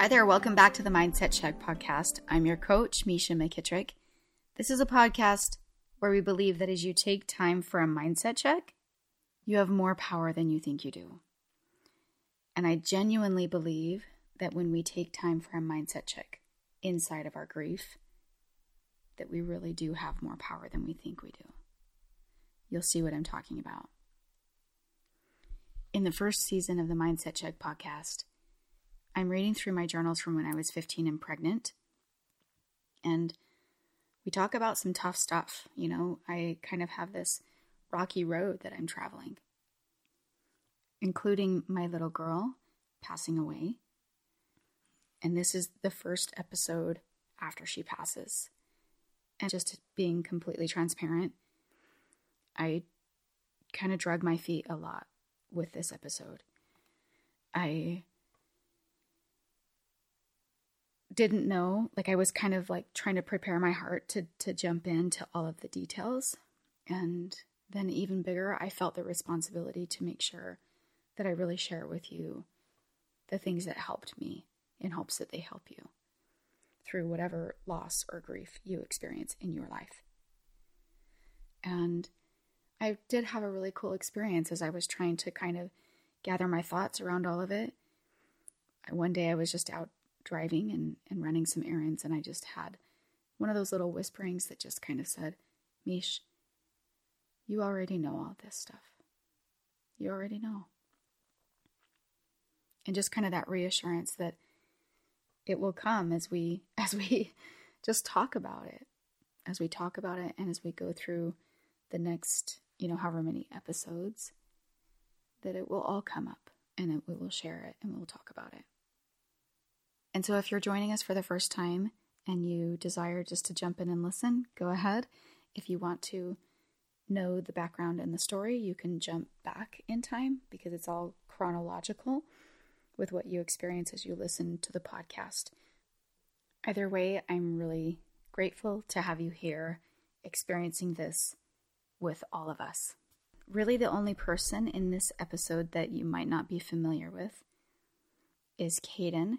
Hi there, welcome back to the Mindset Check podcast. I'm your coach, Misha McKittrick. This is a podcast where we believe that as you take time for a mindset check, you have more power than you think you do. And I genuinely believe that when we take time for a mindset check inside of our grief, that we really do have more power than we think we do. You'll see what I'm talking about. In the first season of the Mindset Check podcast, I'm reading through my journals from when I was 15 and pregnant. And we talk about some tough stuff. You know, I kind of have this rocky road that I'm traveling, including my little girl passing away. And this is the first episode after she passes. And just being completely transparent, I kind of drug my feet a lot with this episode. I didn't know like i was kind of like trying to prepare my heart to to jump into all of the details. And then even bigger i felt the responsibility to make sure that i really share with you the things that helped me in hopes that they help you through whatever loss or grief you experience in your life. And i did have a really cool experience as i was trying to kind of gather my thoughts around all of it. One day i was just out driving and, and running some errands, and I just had one of those little whisperings that just kind of said, Mish, you already know all this stuff. You already know. And just kind of that reassurance that it will come as we as we just talk about it. As we talk about it and as we go through the next, you know, however many episodes, that it will all come up and it, we will share it and we'll talk about it. And so, if you're joining us for the first time and you desire just to jump in and listen, go ahead. If you want to know the background and the story, you can jump back in time because it's all chronological with what you experience as you listen to the podcast. Either way, I'm really grateful to have you here experiencing this with all of us. Really, the only person in this episode that you might not be familiar with is Caden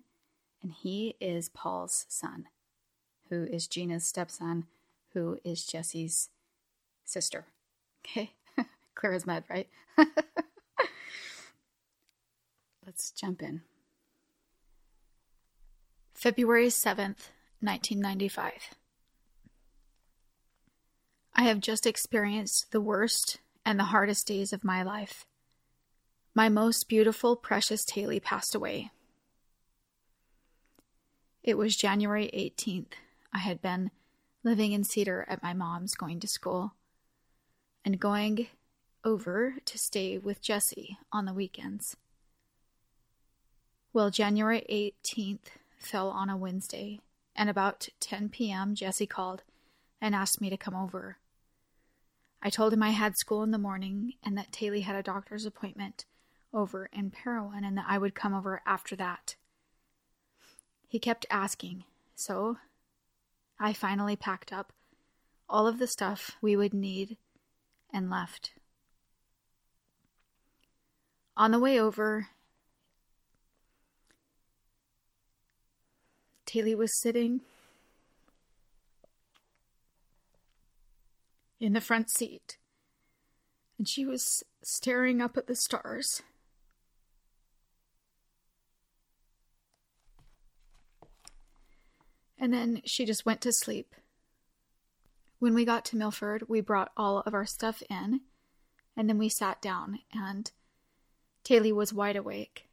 and he is Paul's son, who is Gina's stepson, who is Jesse's sister. Okay, clear as mud, right? Let's jump in. February 7th, 1995. I have just experienced the worst and the hardest days of my life. My most beautiful, precious Taylor passed away. It was January 18th. I had been living in Cedar at my mom's going to school and going over to stay with Jesse on the weekends. Well, January 18th fell on a Wednesday, and about 10 p.m., Jesse called and asked me to come over. I told him I had school in the morning and that Taylor had a doctor's appointment over in Parowan and that I would come over after that. He kept asking, so I finally packed up all of the stuff we would need and left. On the way over, Taylor was sitting in the front seat, and she was staring up at the stars. And then she just went to sleep. When we got to Milford, we brought all of our stuff in, and then we sat down, and Taylor was wide awake.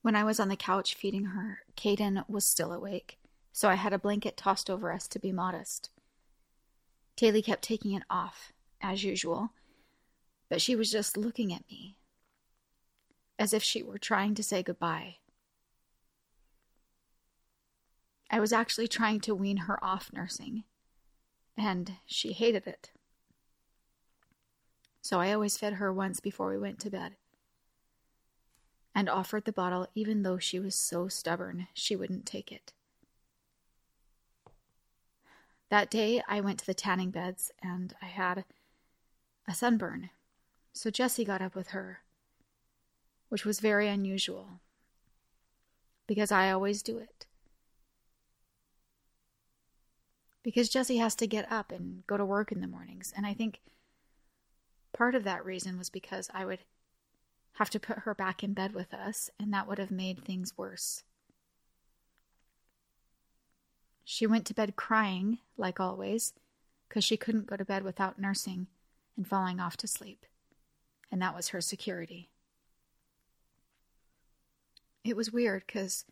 When I was on the couch feeding her, Caden was still awake, so I had a blanket tossed over us to be modest. Taylor kept taking it off, as usual, but she was just looking at me, as if she were trying to say goodbye. I was actually trying to wean her off nursing, and she hated it. So I always fed her once before we went to bed and offered the bottle even though she was so stubborn she wouldn't take it. That day I went to the tanning beds and I had a sunburn, so Jesse got up with her, which was very unusual. because I always do it. Because Jesse has to get up and go to work in the mornings. And I think part of that reason was because I would have to put her back in bed with us, and that would have made things worse. She went to bed crying, like always, because she couldn't go to bed without nursing and falling off to sleep. And that was her security. It was weird because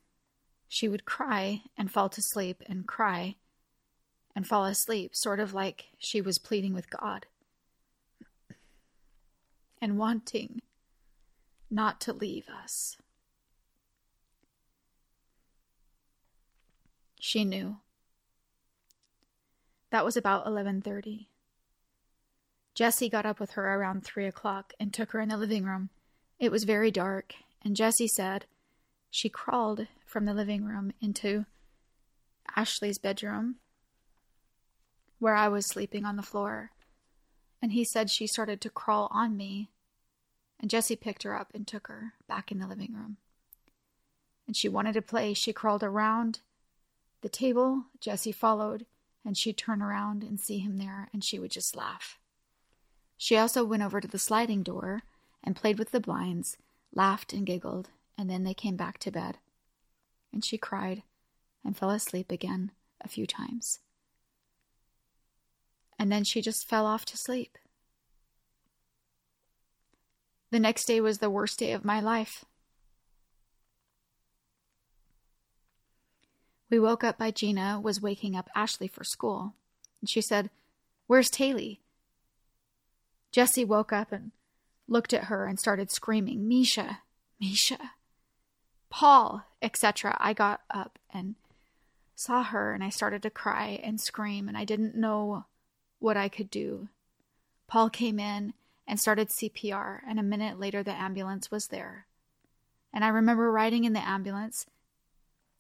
she would cry and fall to sleep and cry and fall asleep, sort of like she was pleading with God and wanting not to leave us. She knew. That was about 11:30. Jesse got up with her around 3 o'clock and took her in the living room. It was very dark, and Jesse said she crawled from the living room into Ashley's bedroom, where I was sleeping on the floor, and he said she started to crawl on me, and Jesse picked her up and took her back in the living room. And she wanted to play. She crawled around the table. Jesse followed, and she'd turn around and see him there, and she would just laugh. She also went over to the sliding door and played with the blinds, laughed and giggled, and then they came back to bed. And she cried and fell asleep again a few times. And then she just fell off to sleep. The next day was the worst day of my life. We woke up by Gina was waking up Ashley for school. And she said, Where's Taylor? Jesse woke up and looked at her and started screaming, Misha, Misha. Paul, etc. I got up and saw her and I started to cry and scream and I didn't know what I could do. Paul came in and started CPR and a minute later the ambulance was there. And I remember riding in the ambulance,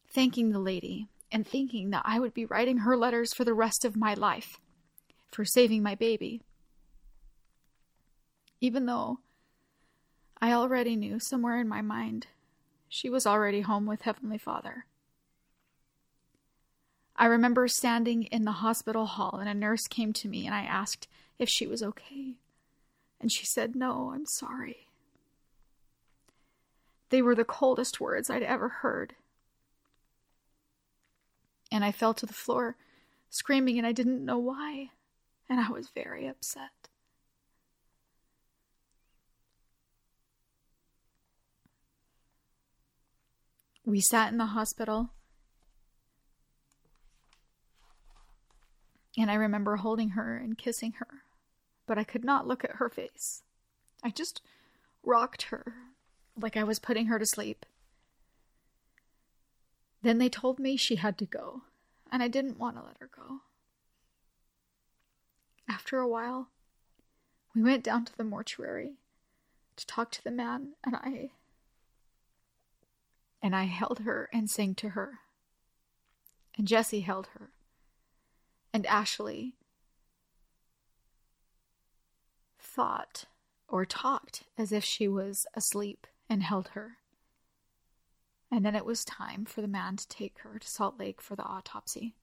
thanking the lady and thinking that I would be writing her letters for the rest of my life for saving my baby. Even though I already knew somewhere in my mind she was already home with Heavenly Father. I remember standing in the hospital hall and a nurse came to me and I asked if she was okay. And she said, No, I'm sorry. They were the coldest words I'd ever heard. And I fell to the floor, screaming, and I didn't know why. And I was very upset. We sat in the hospital. And I remember holding her and kissing her, but I could not look at her face. I just rocked her like I was putting her to sleep. Then they told me she had to go, and I didn't want to let her go. After a while, we went down to the mortuary to talk to the man, and I and I held her and sang to her. And Jesse held her. And Ashley thought or talked as if she was asleep and held her. And then it was time for the man to take her to Salt Lake for the autopsy.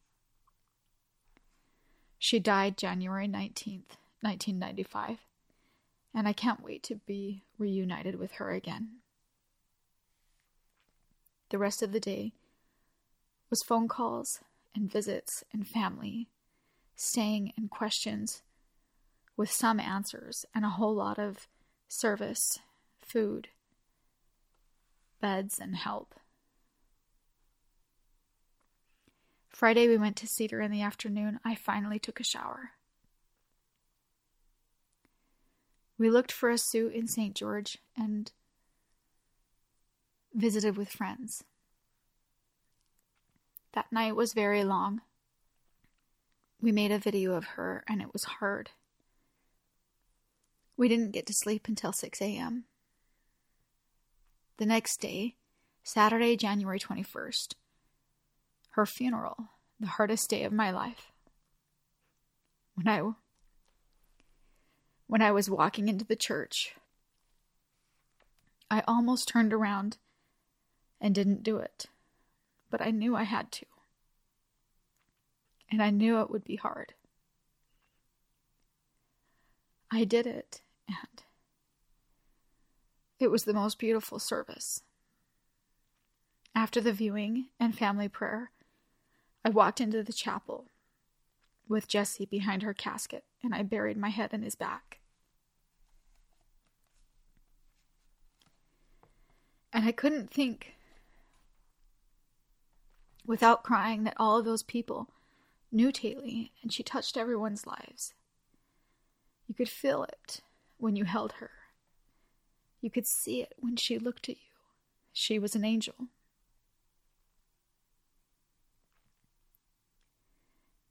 She died January 19th, 1995, and I can't wait to be reunited with her again the rest of the day was phone calls and visits and family, staying and questions with some answers and a whole lot of service, food, beds, and help. Friday, we went to Cedar in the afternoon. I finally took a shower. We looked for a suit in St. George and visited with friends. That night was very long. We made a video of her, and it was hard. We didn't get to sleep until 6 a.m. The next day, Saturday, January 21st, her funeral, the hardest day of my life. When I when I was walking into the church, I almost turned around and didn't do it but I knew I had to. And I knew it would be hard. I did it, and it was the most beautiful service. After the viewing and family prayer, I walked into the chapel with Jesse behind her casket, and I buried my head in his back. And I couldn't think without crying that all of those people knew Taylee and she touched everyone's lives. You could feel it when you held her. You could see it when she looked at you. She was an angel.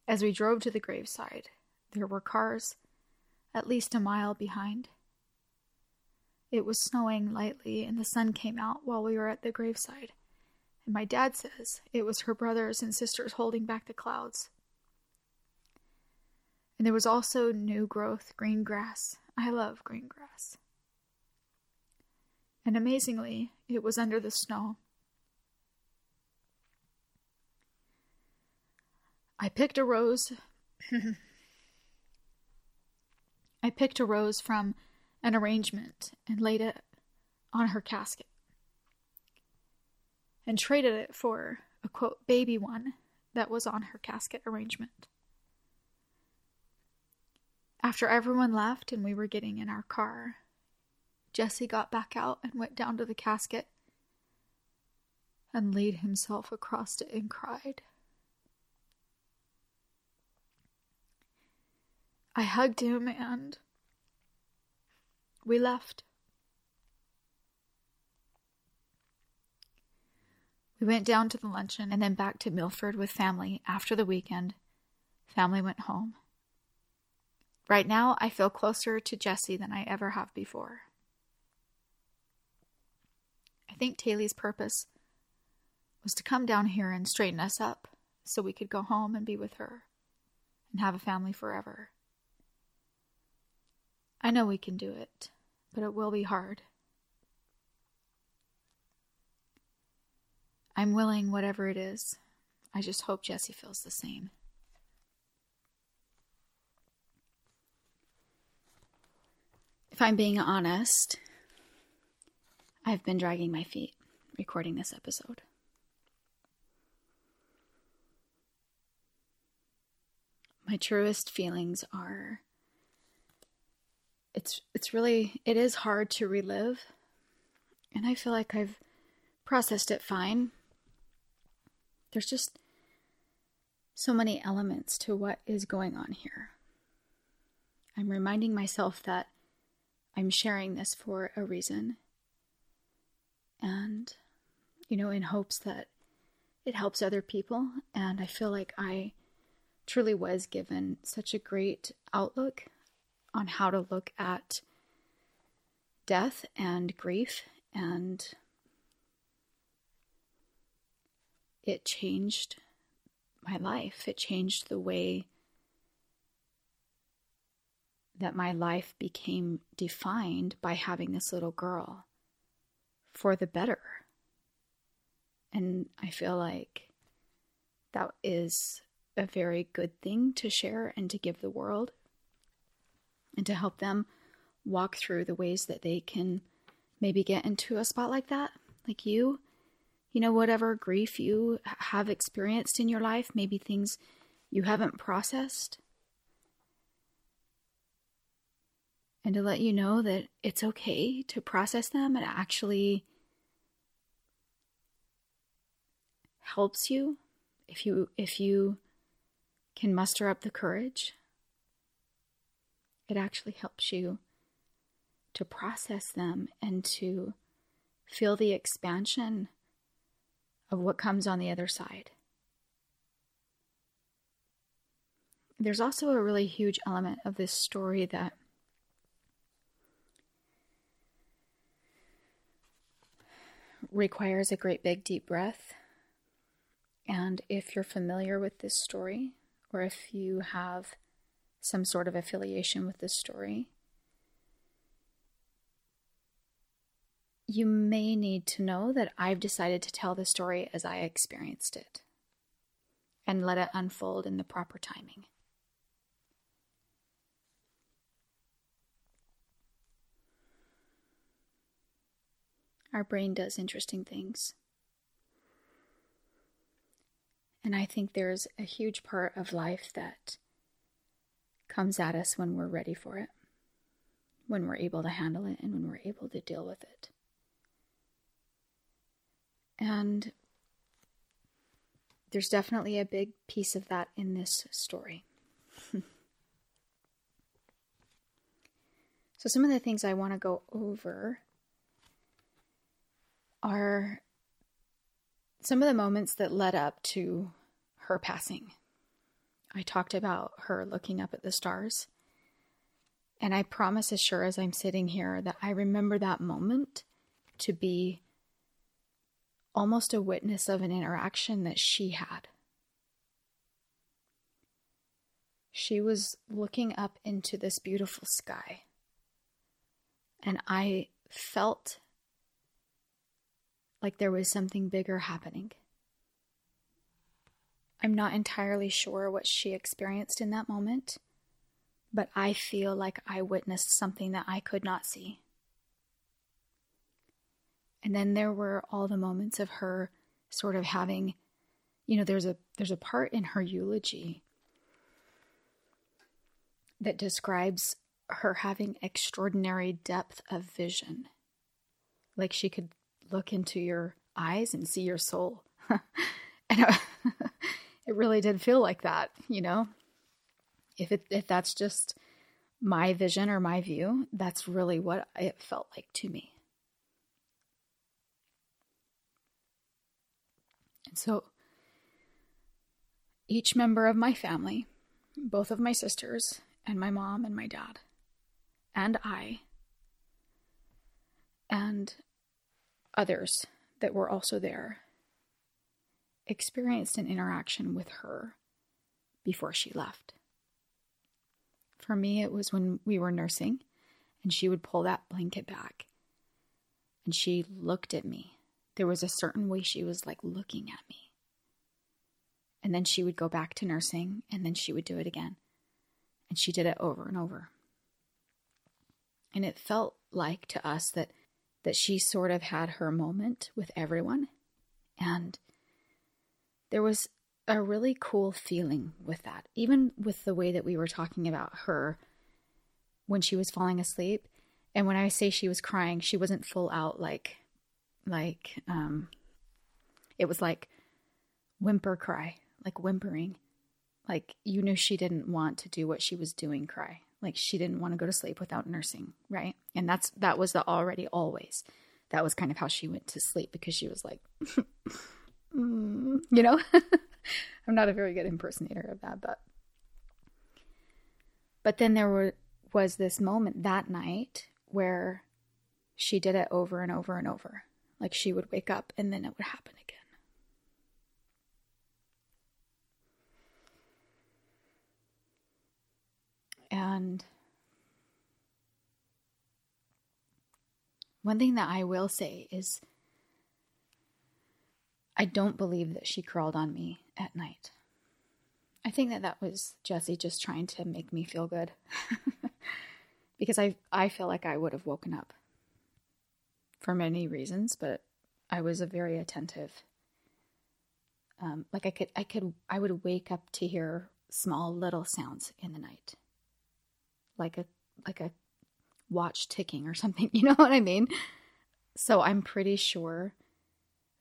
As we drove to the graveside, there were cars at least a mile behind. It was snowing lightly, and the sun came out while we were at the graveside. And my dad says it was her brothers and sisters holding back the clouds. And there was also new growth, green grass. I love green grass. And amazingly, it was under the snow. I picked a rose. I picked a rose from an arrangement and laid it on her casket and traded it for a quote baby one that was on her casket arrangement. After everyone left and we were getting in our car, Jesse got back out and went down to the casket and laid himself across it and cried. I hugged him and we left. We went down to the luncheon and then back to Milford with family after the weekend. Family went home. Right now, I feel closer to Jesse than I ever have before. I think Taylee's purpose was to come down here and straighten us up so we could go home and be with her and have a family forever. I know we can do it, but it will be hard. I'm willing, whatever it is. I just hope Jesse feels the same. If I'm being honest, I've been dragging my feet recording this episode. My truest feelings are it's it's really it is hard to relive and i feel like i've processed it fine there's just so many elements to what is going on here i'm reminding myself that i'm sharing this for a reason. And you know in hopes that it helps other people. And i feel like i truly was given such a great outlook on how to look at death and grief. And it changed my life. It changed the way that my life became defined by having this little girl for the better. And I feel like that is a very good thing to share and to give the world and to help them walk through the ways that they can maybe get into a spot like that, like you. You know, whatever grief you have experienced in your life, maybe things you haven't processed. And to let you know that it's okay to process them. It actually helps you if you if you can muster up the courage it actually helps you to process them and to feel the expansion of what comes on the other side. There's also a really huge element of this story that requires a great big deep breath. And if you're familiar with this story, or if you have some sort of affiliation with this story. you may need to know that I've decided to tell the story as I experienced it and let it unfold in the proper timing. Our brain does interesting things. And I think there's a huge part of life that comes at us when we're ready for it, when we're able to handle it, and when we're able to deal with it. And there's definitely a big piece of that in this story. so, some of the things I want to go over are some of the moments that led up to her passing. I talked about her looking up at the stars. And I promise, as sure as I'm sitting here, that I remember that moment to be almost a witness of an interaction that she had. She was looking up into this beautiful sky. And I felt like there was something bigger happening. I'm not entirely sure what she experienced in that moment, but I feel like I witnessed something that I could not see. And then there were all the moments of her sort of having, you know, there's a there's a part in her eulogy that describes her having extraordinary depth of vision. Like she could look into your eyes and see your soul. and uh, it really did feel like that, you know? If it if that's just my vision or my view, that's really what it felt like to me. And so each member of my family, both of my sisters and my mom and my dad, and I, and others that were also there experienced an interaction with her before she left. For me, it was when we were nursing and she would pull that blanket back and she looked at me. There was a certain way she was like looking at me. And then she would go back to nursing and then she would do it again. And she did it over and over. And it felt like to us that that she sort of had her moment with everyone. And there was a really cool feeling with that, even with the way that we were talking about her when she was falling asleep. And when I say she was crying, she wasn't full out like, like, um, it was like whimper cry, like whimpering. Like you knew she didn't want to do what she was doing cry. Like she didn't want to go to sleep without nursing, right? And that's that was the already always. That was kind of how she went to sleep because she was like, mm, you know. I'm not a very good impersonator of that, but but then there were was this moment that night where she did it over and over and over. Like she would wake up and then it would happen again. And one thing that I will say is I don't believe that she crawled on me at night. I think that that was Jesse just trying to make me feel good. because I I feel like I would have woken up for many reasons, but I was a very attentive. Um, like I could I could I would wake up to hear small little sounds in the night like a like a watch ticking or something. You know what I mean? So I'm pretty sure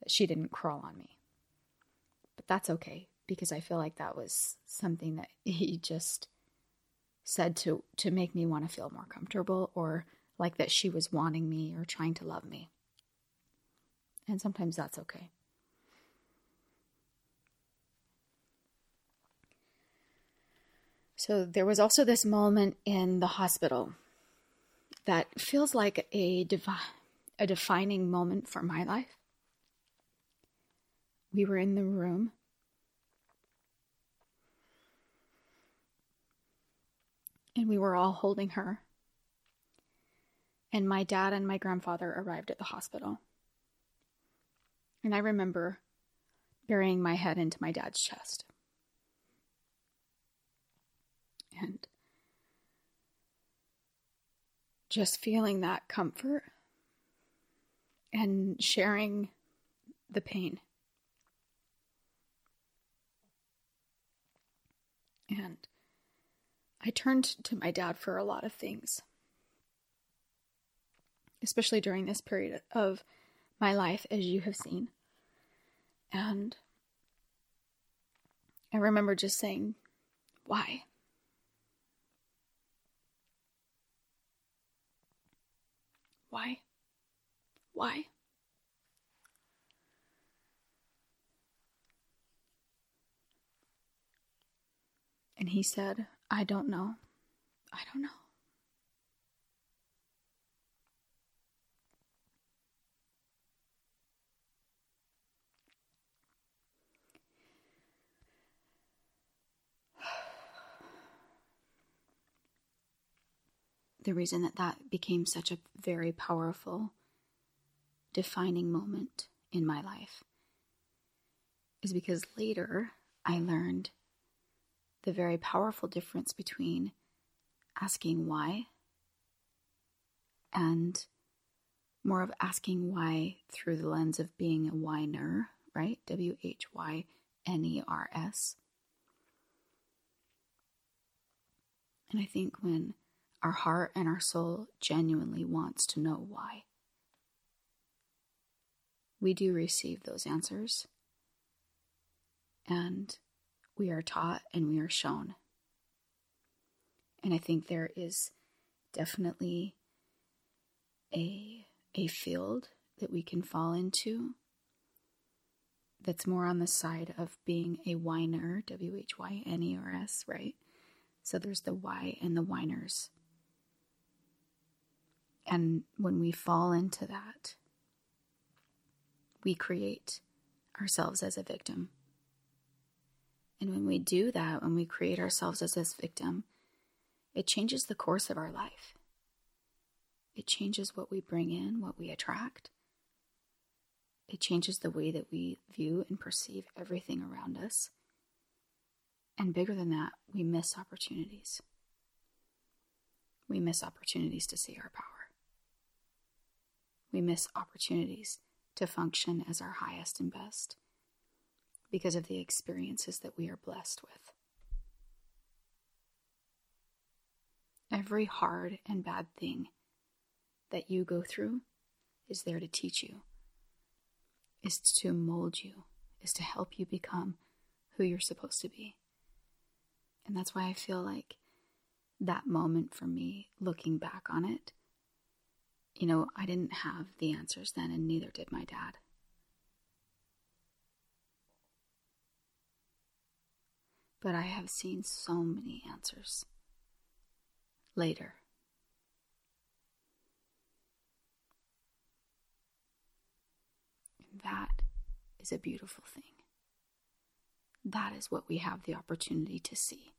that she didn't crawl on me. But that's okay because I feel like that was something that he just said to to make me want to feel more comfortable or like that she was wanting me or trying to love me. And sometimes that's okay. So there was also this moment in the hospital that feels like a a defining moment for my life. We were in the room. And we were all holding her. And my dad and my grandfather arrived at the hospital. And I remember burying my head into my dad's chest. And just feeling that comfort and sharing the pain. And I turned to my dad for a lot of things, especially during this period of my life, as you have seen. And I remember just saying, Why? Why? Why? And he said, I don't know. I don't know. The reason that that became such a very powerful, defining moment in my life is because later I learned the very powerful difference between asking why and more of asking why through the lens of being a whiner, right? W H Y N E R S. And I think when our heart and our soul genuinely wants to know why, we do receive those answers. And we are taught and we are shown. And I think there is definitely a a field that we can fall into that's more on the side of being a whiner, W H Y N E R S, right? So there's the why and the whiners. And when we fall into that, we create ourselves as a victim. And when we do that, when we create ourselves as this victim, it changes the course of our life. It changes what we bring in, what we attract. It changes the way that we view and perceive everything around us. And bigger than that, we miss opportunities. We miss opportunities to see our power. We miss opportunities to function as our highest and best because of the experiences that we are blessed with. Every hard and bad thing that you go through is there to teach you, is to mold you, is to help you become who you're supposed to be. And that's why I feel like that moment for me, looking back on it, you know, I didn't have the answers then, and neither did my dad. but I have seen so many answers later. That is a beautiful thing. That is what we have the opportunity to see.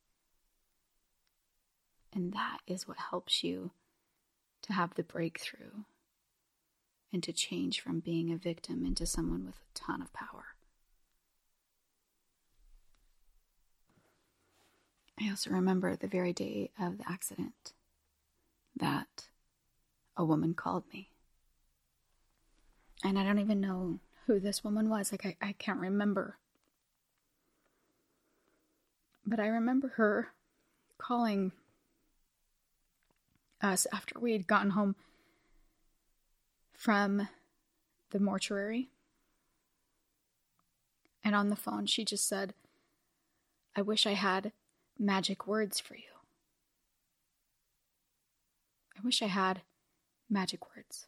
And that is what helps you to have the breakthrough and to change from being a victim into someone with a ton of power. I also remember the very day of the accident that a woman called me. And I don't even know who this woman was. Like, I, I can't remember. But I remember her calling us after we had gotten home from the mortuary. And on the phone, she just said, I wish I had magic words for you. I wish I had magic words.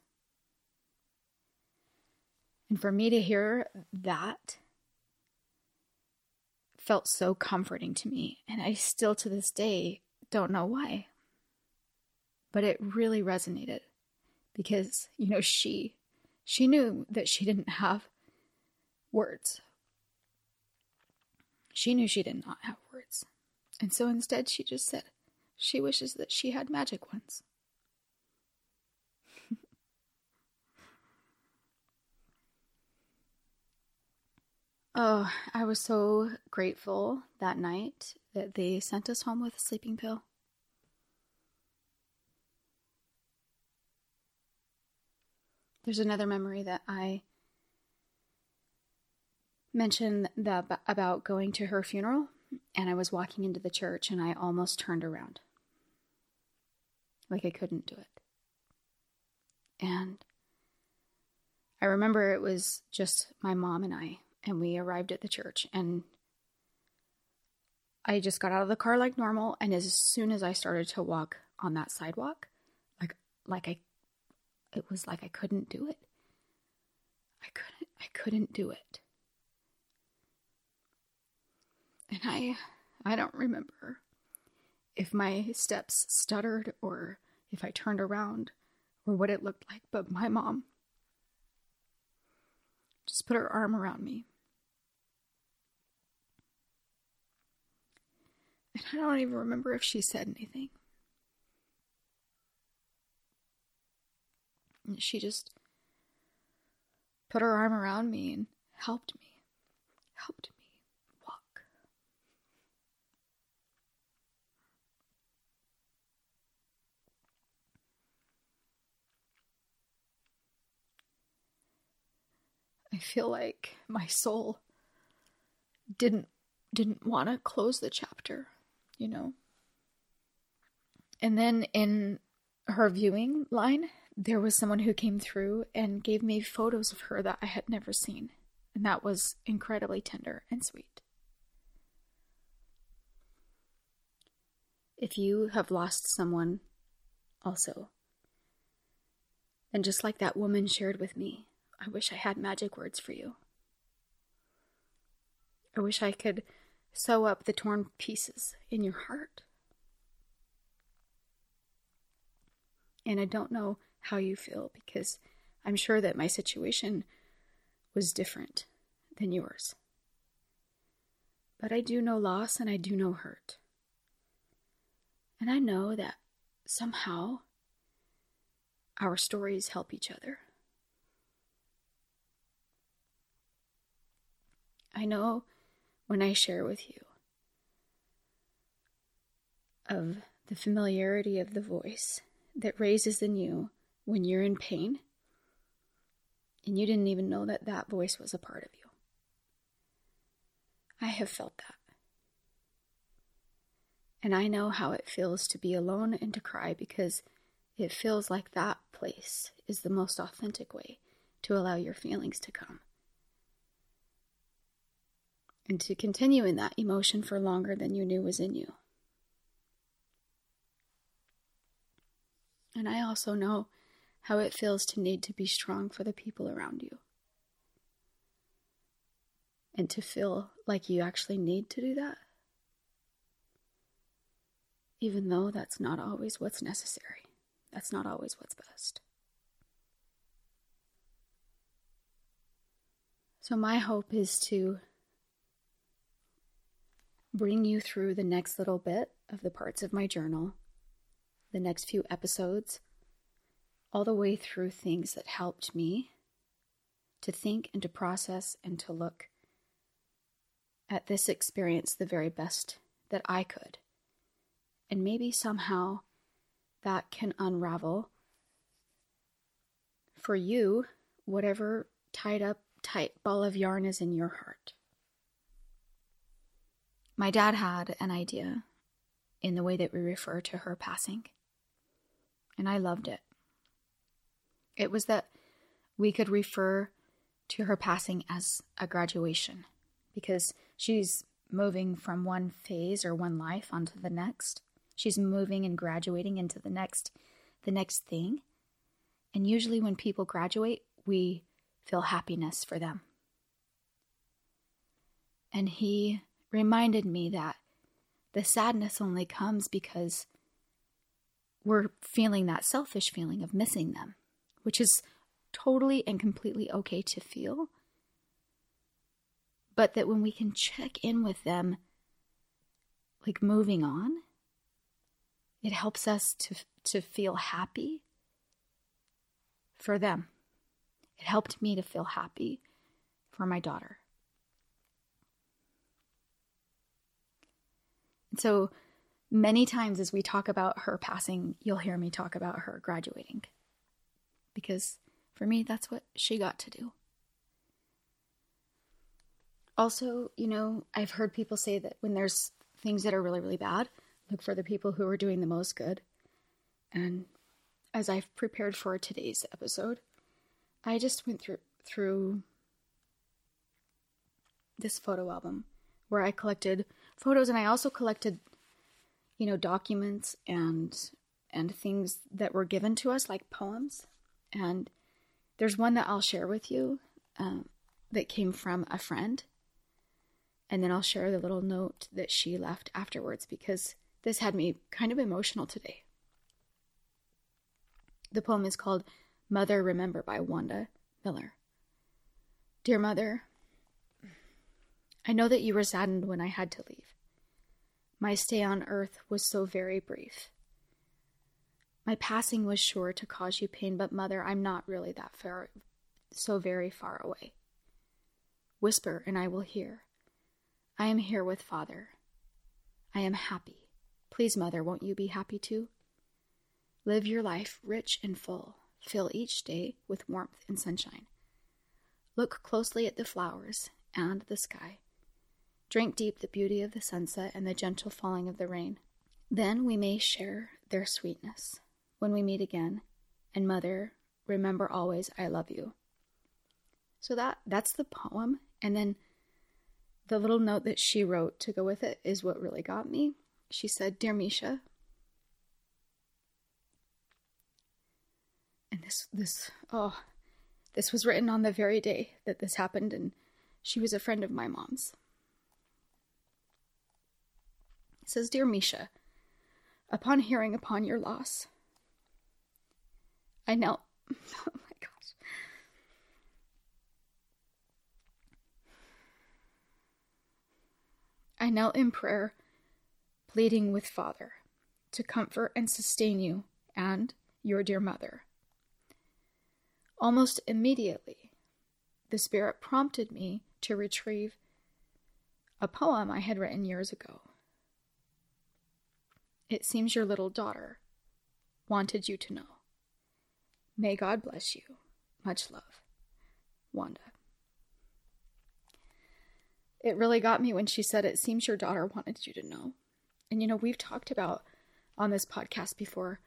And for me to hear that felt so comforting to me. And I still to this day don't know why but it really resonated because, you know, she she knew that she didn't have words. She knew she did not have words. And so instead she just said she wishes that she had magic ones. oh, I was so grateful that night that they sent us home with a sleeping pill. There's another memory that I mentioned that about going to her funeral and I was walking into the church and I almost turned around. Like I couldn't do it. And I remember it was just my mom and I, and we arrived at the church and I just got out of the car like normal and as soon as I started to walk on that sidewalk, like like I it was like I couldn't do it. I couldn't I couldn't do it. And I I don't remember if my steps stuttered or if I turned around or what it looked like, but my mom just put her arm around me. And I don't even remember if she said anything. She just put her arm around me and helped me, helped me walk. I feel like my soul didn't didn't want to close the chapter, you know. And then in her viewing line, there was someone who came through and gave me photos of her that I had never seen. And that was incredibly tender and sweet. If you have lost someone, also, then just like that woman shared with me, I wish I had magic words for you. I wish I could sew up the torn pieces in your heart. And I don't know how you feel because I'm sure that my situation was different than yours. But I do know loss and I do know hurt. And I know that somehow our stories help each other. I know when I share with you of the familiarity of the voice that raises in you when you're in pain and you didn't even know that that voice was a part of you. I have felt that. And I know how it feels to be alone and to cry because it feels like that place is the most authentic way to allow your feelings to come. And to continue in that emotion for longer than you knew was in you. And I also know how it feels to need to be strong for the people around you. And to feel like you actually need to do that. Even though that's not always what's necessary, that's not always what's best. So, my hope is to bring you through the next little bit of the parts of my journal, the next few episodes all the way through things that helped me to think and to process and to look at this experience the very best that I could. And maybe somehow that can unravel for you whatever tied up tight ball of yarn is in your heart. My dad had an idea in the way that we refer to her passing, and I loved it. It was that we could refer to her passing as a graduation because she's moving from one phase or one life onto the next. She's moving and graduating into the next the next thing. And usually when people graduate, we feel happiness for them. And he reminded me that the sadness only comes because we're feeling that selfish feeling of missing them which is totally and completely okay to feel. But that when we can check in with them, like moving on, it helps us to, to feel happy for them. It helped me to feel happy for my daughter. And so many times as we talk about her passing, you'll hear me talk about her graduating because for me, that's what she got to do. Also, you know, I've heard people say that when there's things that are really, really bad, look for the people who are doing the most good. And as I've prepared for today's episode, I just went through through this photo album where I collected photos and I also collected you know documents and and things that were given to us like poems and there's one that I'll share with you um, that came from a friend and then I'll share the little note that she left afterwards because this had me kind of emotional today. The poem is called Mother Remember by Wanda Miller. Dear Mother, I know that you were saddened when I had to leave. My stay on earth was so very brief. My passing was sure to cause you pain, but mother, I'm not really that far, so very far away. Whisper, and I will hear. I am here with father. I am happy. Please, mother, won't you be happy too? Live your life rich and full. Fill each day with warmth and sunshine. Look closely at the flowers and the sky. Drink deep the beauty of the sunset and the gentle falling of the rain. Then we may share their sweetness when we meet again. And mother, remember always I love you. So that that's the poem and then the little note that she wrote to go with it is what really got me. She said, "Dear Mesha, and this this oh this was written on the very day that this happened and she was a friend of my mom's it says dear mesha upon hearing upon your loss i knelt oh my gosh i knelt in prayer pleading with father to comfort and sustain you and your dear mother Almost immediately, the Spirit prompted me to retrieve a poem I had written years ago. It seems your little daughter wanted you to know. May God bless you. Much love. Wanda. It really got me when she said, It seems your daughter wanted you to know. And you know, we've talked about on this podcast before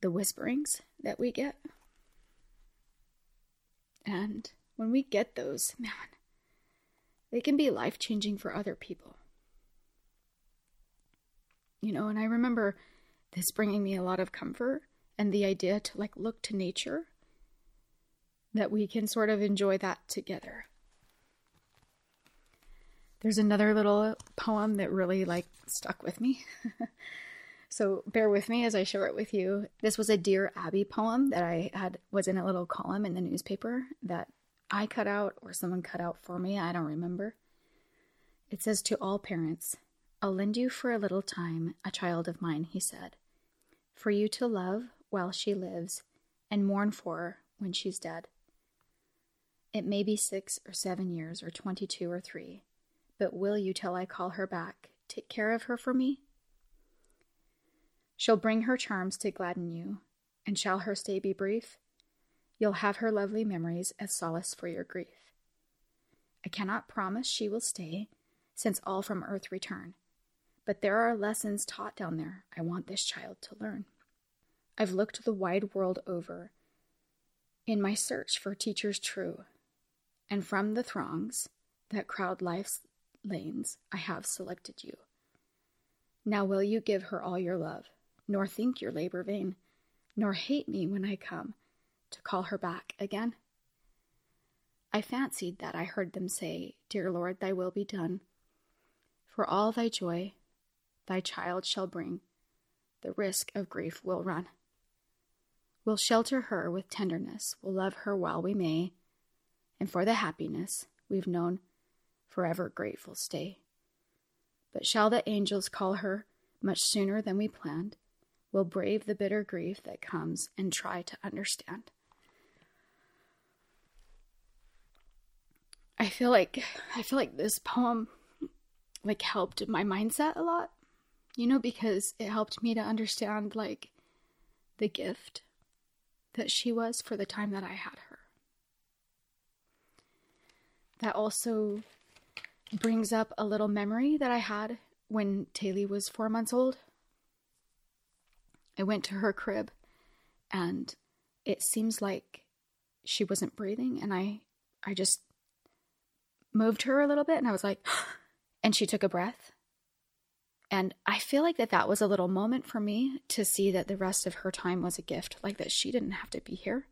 the whisperings that we get and when we get those, man, they can be life changing for other people. You know, and I remember this bringing me a lot of comfort and the idea to like look to nature that we can sort of enjoy that together. There's another little poem that really like stuck with me. So bear with me as I share it with you. This was a Dear Abby poem that I had was in a little column in the newspaper that I cut out or someone cut out for me. I don't remember. It says to all parents, I'll lend you for a little time a child of mine, he said, for you to love while she lives and mourn for her when she's dead. It may be six or seven years or twenty two or three, but will you till I call her back take care of her for me? She'll bring her charms to gladden you, and shall her stay be brief, you'll have her lovely memories as solace for your grief. I cannot promise she will stay, since all from earth return, but there are lessons taught down there I want this child to learn. I've looked the wide world over in my search for teachers true, and from the throngs that crowd life's lanes, I have selected you. Now will you give her all your love? nor think your labor vain, nor hate me when I come to call her back again. I fancied that I heard them say, Dear Lord, thy will be done. For all thy joy thy child shall bring, the risk of grief will run. We'll shelter her with tenderness, we'll love her while we may, and for the happiness we've known, forever grateful stay. But shall the angels call her much sooner than we planned? will brave the bitter grief that comes and try to understand. I feel like I feel like this poem like helped my mindset a lot You know, because it helped me to understand, like, the gift that she was for the time that I had her. That also brings up a little memory that I had when Taylee was four months old. I went to her crib and it seems like she wasn't breathing and I I just moved her a little bit and I was like and she took a breath. And I feel like that that was a little moment for me to see that the rest of her time was a gift, like that she didn't have to be here.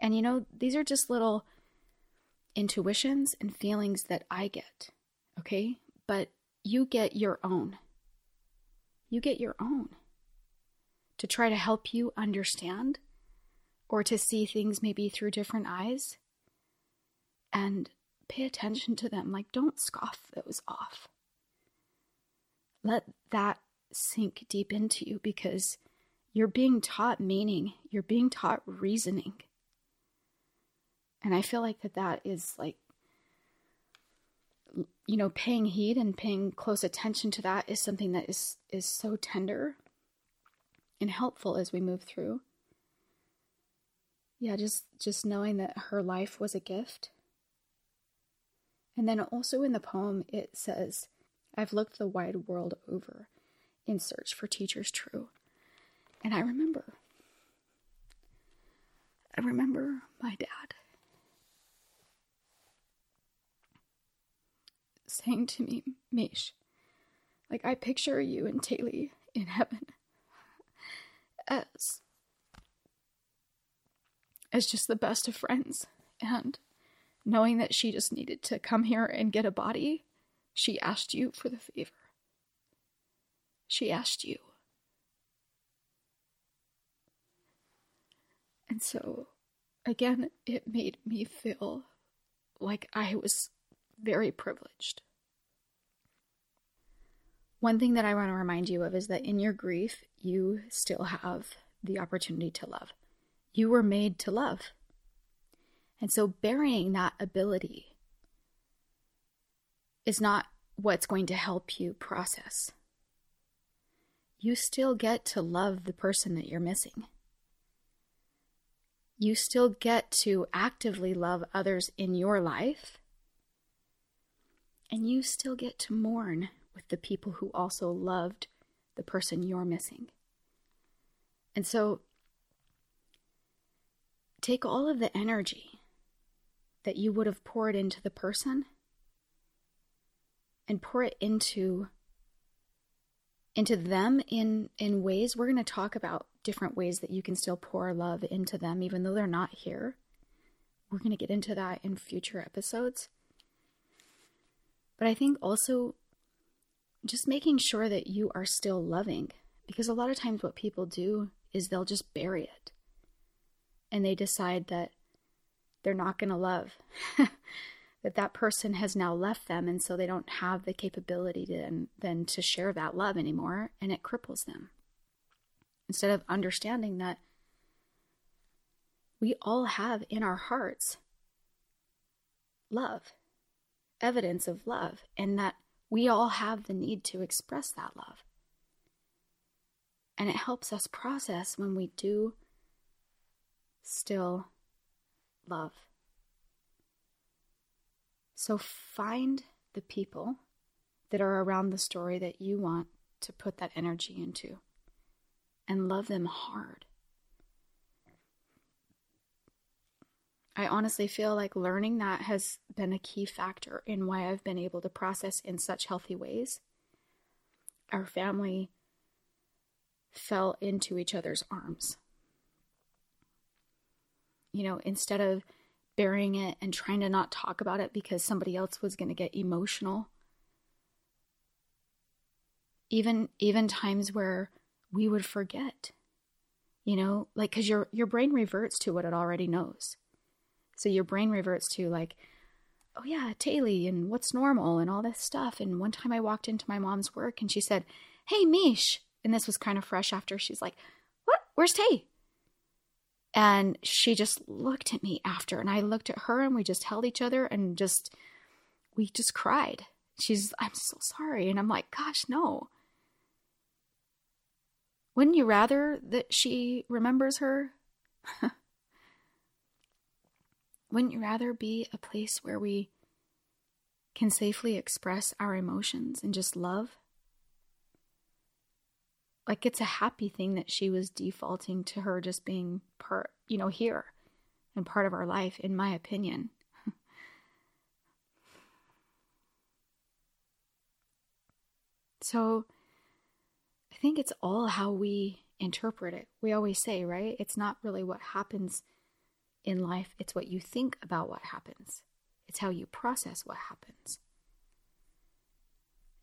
And you know, these are just little intuitions and feelings that I get, okay? But you get your own. You get your own to try to help you understand or to see things maybe through different eyes and pay attention to them. Like, don't scoff those off. Let that sink deep into you because you're being taught meaning, you're being taught reasoning. And I feel like that that is like you know paying heed and paying close attention to that is something that is is so tender and helpful as we move through yeah just just knowing that her life was a gift and then also in the poem it says i've looked the wide world over in search for teachers true. And i remember i remember my dad saying to me, Mish, like I picture you and Taylee in heaven as as just the best of friends. And knowing that she just needed to come here and get a body, she asked you for the favor. She asked you. And so, again, it made me feel like I was very privileged. One thing that I want to remind you of is that in your grief, you still have the opportunity to love. You were made to love. And so burying that ability is not what's going to help you process. You still get to love the person that you're missing. You still get to actively love others in your life and you still get to mourn with the people who also loved the person you're missing. And so take all of the energy that you would have poured into the person and pour it into into them in in ways we're going to talk about different ways that you can still pour love into them even though they're not here. We're going to get into that in future episodes. But I think also just making sure that you are still loving because a lot of times what people do is they'll just bury it and they decide that they're not going to love that that person has now left them and so they don't have the capability to then to share that love anymore and it cripples them instead of understanding that we all have in our hearts love evidence of love and that we all have the need to express that love. And it helps us process when we do still love. So find the people that are around the story that you want to put that energy into and love them hard. I honestly feel like learning that has been a key factor in why I've been able to process in such healthy ways. Our family fell into each other's arms. You know, instead of burying it and trying to not talk about it because somebody else was going to get emotional. Even even times where we would forget. You know, like cuz your your brain reverts to what it already knows so your brain reverts to like, oh yeah, Taylee and what's normal and all this stuff. And one time I walked into my mom's work and she said, Hey Mish. And this was kind of fresh after she's like, What? Where's Tay? And she just looked at me after and I looked at her and we just held each other and just we just cried. She's I'm so sorry. And I'm like, gosh, no. Wouldn't you rather that she remembers her? Wouldn't you rather be a place where we can safely express our emotions and just love? Like it's a happy thing that she was defaulting to her just being part, you know, here and part of our life, in my opinion. so I think it's all how we interpret it. We always say, right? It's not really what happens in life, it's what you think about what happens. It's how you process what happens.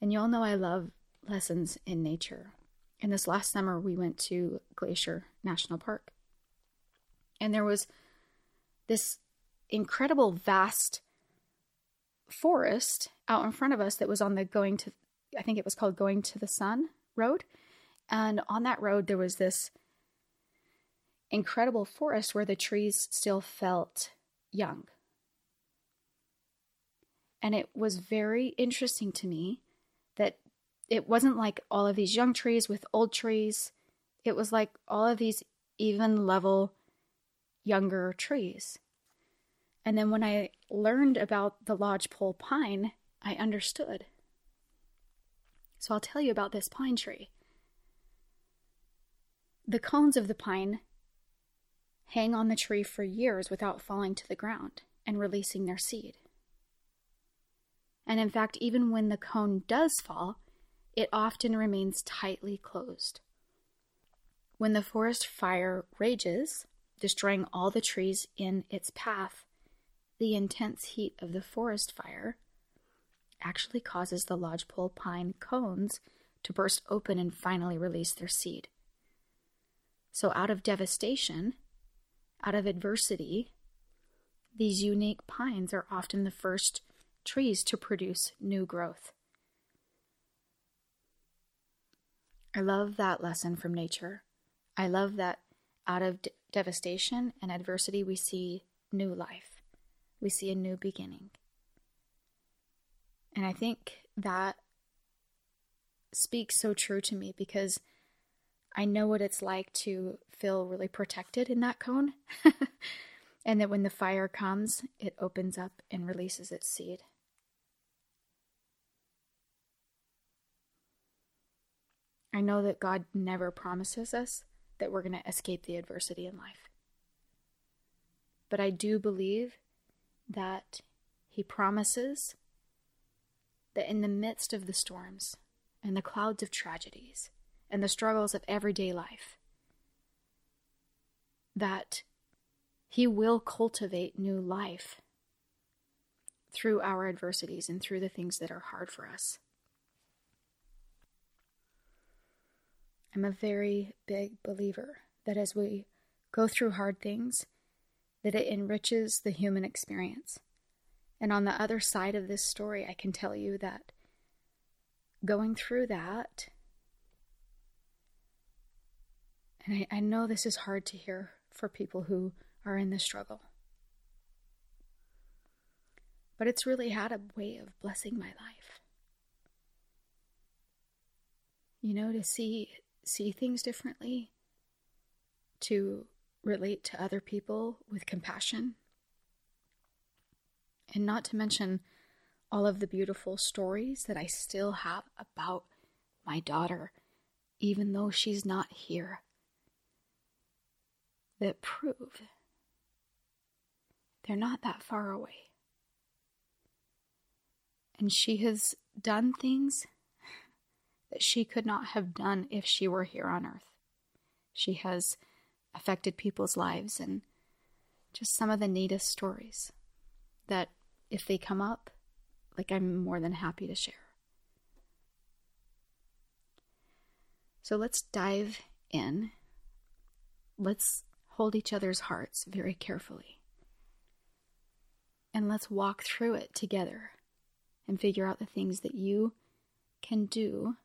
And you all know I love lessons in nature. And this last summer, we went to Glacier National Park. And there was this incredible, vast forest out in front of us that was on the going to, I think it was called Going to the Sun Road. And on that road, there was this incredible forest where the trees still felt young. And it was very interesting to me that it wasn't like all of these young trees with old trees. It was like all of these even level younger trees. And then when I learned about the lodgepole pine, I understood. So I'll tell you about this pine tree. The cones of the pine hang on the tree for years without falling to the ground and releasing their seed. And in fact, even when the cone does fall, it often remains tightly closed. When the forest fire rages, destroying all the trees in its path, the intense heat of the forest fire actually causes the lodgepole pine cones to burst open and finally release their seed. So, out of devastation, out of adversity, these unique pines are often the first trees to produce new growth. I love that lesson from nature. I love that out of devastation and adversity, we see new life, we see a new beginning. And I think that speaks so true to me because I know what it's like to feel really protected in that cone. and that when the fire comes, it opens up and releases its seed. I know that God never promises us that we're going to escape the adversity in life. But I do believe that He promises that in the midst of the storms and the clouds of tragedies and the struggles of everyday life, that He will cultivate new life through our adversities and through the things that are hard for us. I'm a very big believer that as we go through hard things, that it enriches the human experience. And on the other side of this story, I can tell you that going through that, and I, I know this is hard to hear for people who are in the struggle, but it's really had a way of blessing my life. You know, to see see things differently, to relate to other people with compassion, and not to mention all of the beautiful stories that I still have about my daughter, even though she's not here, that prove they're not that far away. And she has done things that she could not have done if she were here on earth. She has affected people's lives and just some of the neatest stories that if they come up, like I'm more than happy to share. So let's dive in. Let's hold each other's hearts very carefully. And let's walk through it together and figure out the things that you can do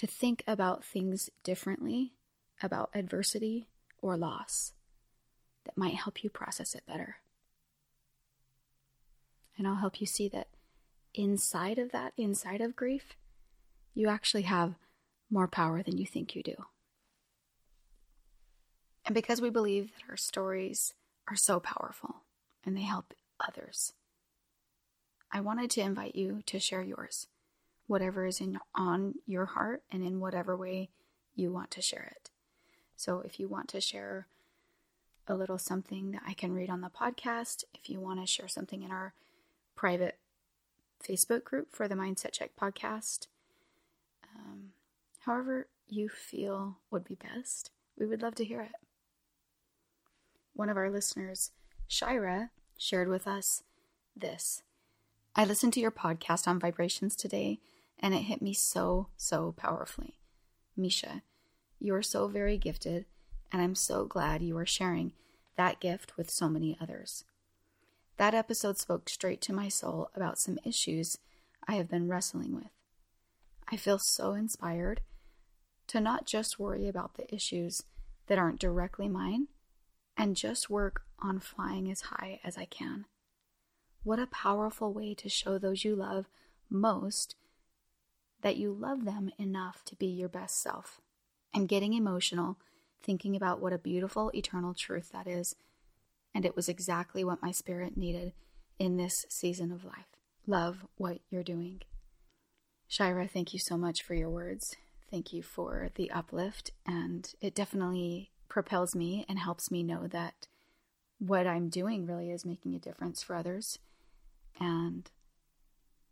to think about things differently, about adversity or loss, that might help you process it better. And I'll help you see that inside of that, inside of grief, you actually have more power than you think you do. And because we believe that our stories are so powerful and they help others, I wanted to invite you to share yours, whatever is in on your heart and in whatever way you want to share it. So if you want to share a little something that I can read on the podcast, if you want to share something in our private Facebook group for the Mindset Check podcast, um, however you feel would be best, we would love to hear it. One of our listeners, Shira, shared with us this. I listened to your podcast on vibrations today, and it hit me so, so powerfully. Mesha, you are so very gifted, and I'm so glad you are sharing that gift with so many others. That episode spoke straight to my soul about some issues I have been wrestling with. I feel so inspired to not just worry about the issues that aren't directly mine and just work on flying as high as I can. What a powerful way to show those you love most that you love them enough to be your best self. I'm getting emotional thinking about what a beautiful eternal truth that is, and it was exactly what my spirit needed in this season of life. Love what you're doing. Shira, thank you so much for your words. Thank you for the uplift, and it definitely propels me and helps me know that what I'm doing really is making a difference for others. And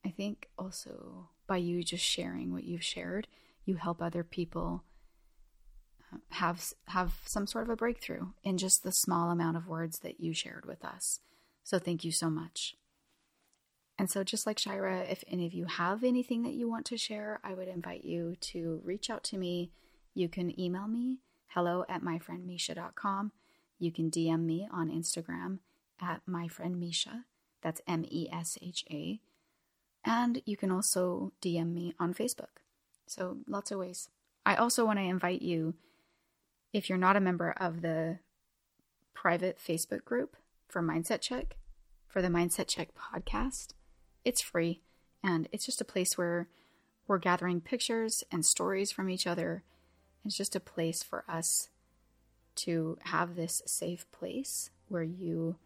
I think also by you just sharing what you've shared, you help other people uh, have have some sort of a breakthrough in just the small amount of words that you shared with us. So thank you so much. And so just like Shira, if any of you have anything that you want to share, I would invite you to reach out to me. You can email me hello at myfriendmesha.com. You can DM me on Instagram at myfriendmesha. That's M E S H A. And you can also DM me on Facebook. So, lots of ways. I also want to invite you, if you're not a member of the private Facebook group for Mindset Check, for the Mindset Check podcast, it's free. And it's just a place where we're gathering pictures and stories from each other. It's just a place for us to have this safe place where you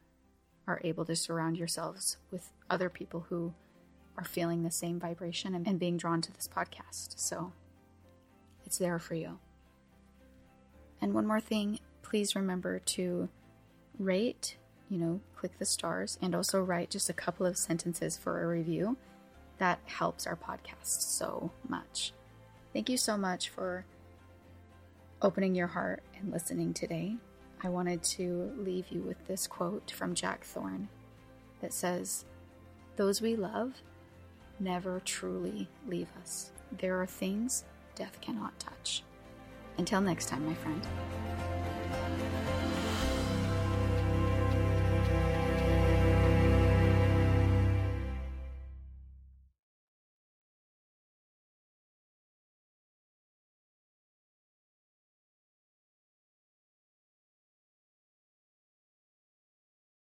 are able to surround yourselves with other people who are feeling the same vibration and, being drawn to this podcast. So it's there for you. And one more thing, please remember to rate, you know, click the stars, and also write just a couple of sentences for a review. That helps our podcast so much. Thank you so much for opening your heart and listening today. I wanted to leave you with this quote from Jack Thorne that says, Those we love never truly leave us. There are things death cannot touch. Until next time, my friend.